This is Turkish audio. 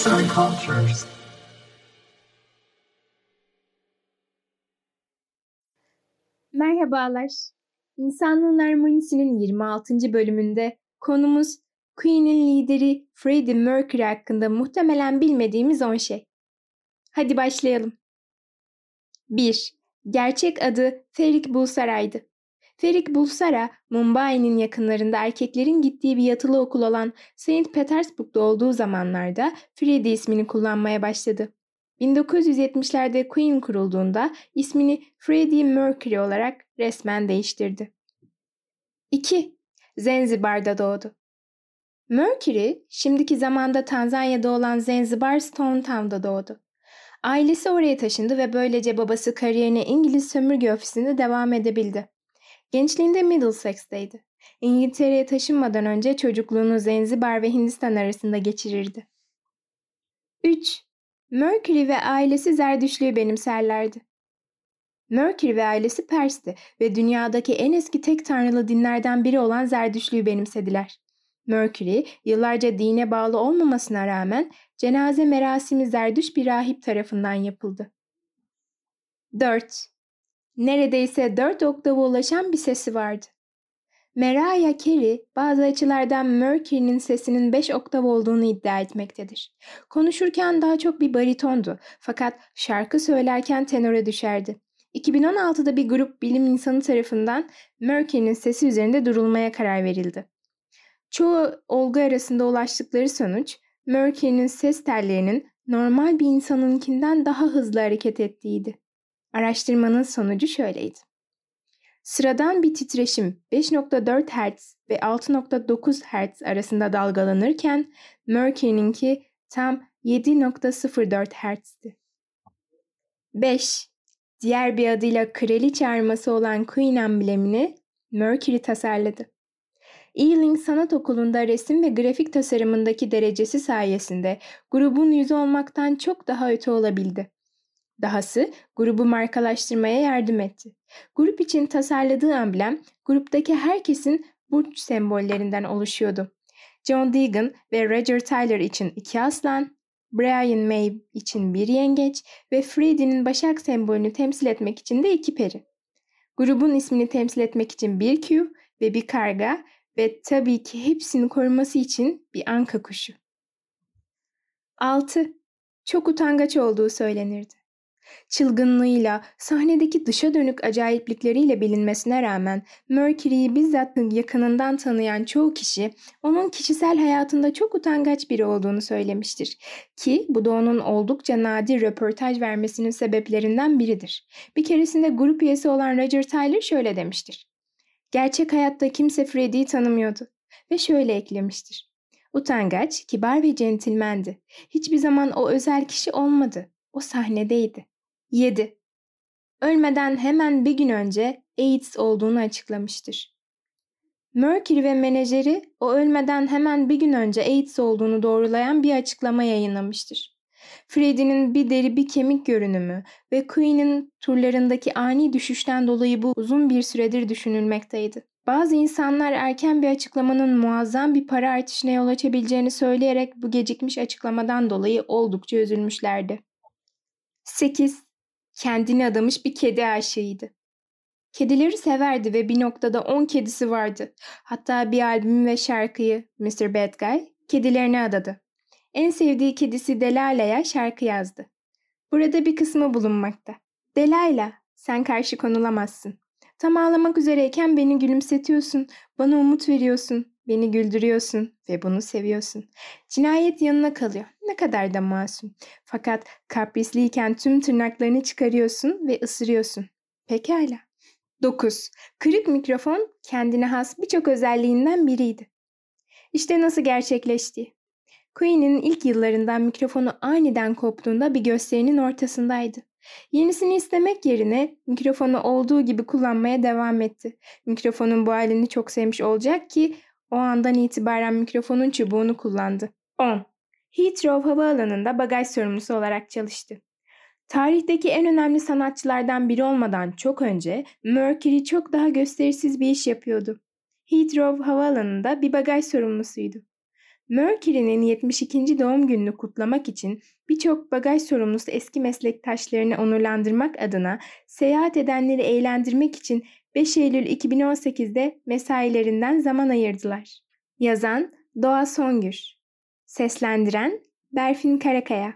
Arts and Cultures. Merhabalar. İnsanlığın Harmonisi'nin 26. bölümünde konumuz Queen'in lideri Freddie Mercury hakkında muhtemelen bilmediğimiz 10 şey. Hadi başlayalım. 1. Gerçek adı Ferik Bulsara'ydı. Ferik Bulsara, Mumbai'nin yakınlarında erkeklerin gittiği bir yatılı okul olan St. Petersburg'da olduğu zamanlarda Freddie ismini kullanmaya başladı. 1970'lerde Queen kurulduğunda ismini Freddie Mercury olarak resmen değiştirdi. 2. Zanzibar'da doğdu. Mercury, şimdiki zamanda Tanzanya'da olan Zanzibar Stone Town'da doğdu. Ailesi oraya taşındı ve böylece babası kariyerine İngiliz sömürge ofisinde devam edebildi. Gençliğinde Middlesex'teydi. İngiltere'ye taşınmadan önce çocukluğunu Zanzibar ve Hindistan arasında geçirirdi. 3. Mercury ve ailesi Zerdüşlüğü benimserlerdi. Mercury ve ailesi Pers'ti ve dünyadaki en eski tek tanrılı dinlerden biri olan Zerdüşlüğü benimsediler. Mercury, yıllarca dine bağlı olmamasına rağmen cenaze merasimi Zerdüş bir rahip tarafından yapıldı. 4. Neredeyse 4 oktava ulaşan bir sesi vardı. Mariah Carey bazı açılardan Mercury'nin sesinin 5 oktav olduğunu iddia etmektedir. Konuşurken daha çok bir baritondu fakat şarkı söylerken tenora düşerdi. 2016'da bir grup bilim insanı tarafından Mercury'nin sesi üzerinde durulmaya karar verildi. Çoğu olgu arasında ulaştıkları sonuç, Mercury'nin ses tellerinin normal bir insanınkinden daha hızlı hareket ettiğiydi. Araştırmanın sonucu şöyleydi. Sıradan bir titreşim 5.4 Hz ve 6.9 Hz arasında dalgalanırken Mercury'ninki tam 7.04 Hz'di. 5. Diğer bir adıyla kraliçe arması olan Queen amblemini Mercury tasarladı. Ealing Sanat Okulu'nda resim ve grafik tasarımındaki derecesi sayesinde grubun yüzü olmaktan çok daha öte olabildi. Dahası grubu markalaştırmaya yardım etti. Grup için tasarladığı amblem gruptaki herkesin burç sembollerinden oluşuyordu. John Deegan ve Roger Tyler için iki aslan, Brian May için bir yengeç ve Freddie'nin başak sembolünü temsil etmek için de iki peri. Grubun ismini temsil etmek için bir Q ve bir karga ve tabii ki hepsini koruması için bir anka kuşu. 6. Çok utangaç olduğu söylenirdi. Çılgınlığıyla, sahnedeki dışa dönük acayiplikleriyle bilinmesine rağmen Mercury'yi bizzat yakınından tanıyan çoğu kişi onun kişisel hayatında çok utangaç biri olduğunu söylemiştir. Ki bu da onun oldukça nadir röportaj vermesinin sebeplerinden biridir. Bir keresinde grup üyesi olan Roger Tyler şöyle demiştir. Gerçek hayatta kimse Freddie'yi tanımıyordu ve şöyle eklemiştir. Utangaç, kibar ve centilmendi. Hiçbir zaman o özel kişi olmadı. O sahnedeydi. 7. Ölmeden hemen bir gün önce AIDS olduğunu açıklamıştır. Mercury ve menajeri o ölmeden hemen bir gün önce AIDS olduğunu doğrulayan bir açıklama yayınlamıştır. Freddie'nin bir deri bir kemik görünümü ve Queen'in turlarındaki ani düşüşten dolayı bu uzun bir süredir düşünülmekteydi. Bazı insanlar erken bir açıklamanın muazzam bir para artışına yol açabileceğini söyleyerek bu gecikmiş açıklamadan dolayı oldukça üzülmüşlerdi. 8 kendini adamış bir kedi aşığıydı. Kedileri severdi ve bir noktada on kedisi vardı. Hatta bir albüm ve şarkıyı Mr. Bad Guy kedilerine adadı. En sevdiği kedisi Delala'ya şarkı yazdı. Burada bir kısmı bulunmakta. Delala, sen karşı konulamazsın. Tam ağlamak üzereyken beni gülümsetiyorsun, bana umut veriyorsun, beni güldürüyorsun ve bunu seviyorsun. Cinayet yanına kalıyor. Ne kadar da masum. Fakat kaprisliyken tüm tırnaklarını çıkarıyorsun ve ısırıyorsun. Pekala. 9. Kırık mikrofon kendine has birçok özelliğinden biriydi. İşte nasıl gerçekleşti. Queen'in ilk yıllarından mikrofonu aniden koptuğunda bir gösterinin ortasındaydı. Yenisini istemek yerine mikrofonu olduğu gibi kullanmaya devam etti. Mikrofonun bu halini çok sevmiş olacak ki o andan itibaren mikrofonun çubuğunu kullandı. 10. Heathrow Havaalanı'nda bagaj sorumlusu olarak çalıştı. Tarihteki en önemli sanatçılardan biri olmadan çok önce Mercury çok daha gösterişsiz bir iş yapıyordu. Heathrow Havaalanı'nda bir bagaj sorumlusuydu. Mercury'nin 72. doğum gününü kutlamak için birçok bagaj sorumlusu eski meslektaşlarını onurlandırmak adına seyahat edenleri eğlendirmek için 5 Eylül 2018'de mesailerinden zaman ayırdılar. Yazan Doğa Songür Seslendiren Berfin Karakaya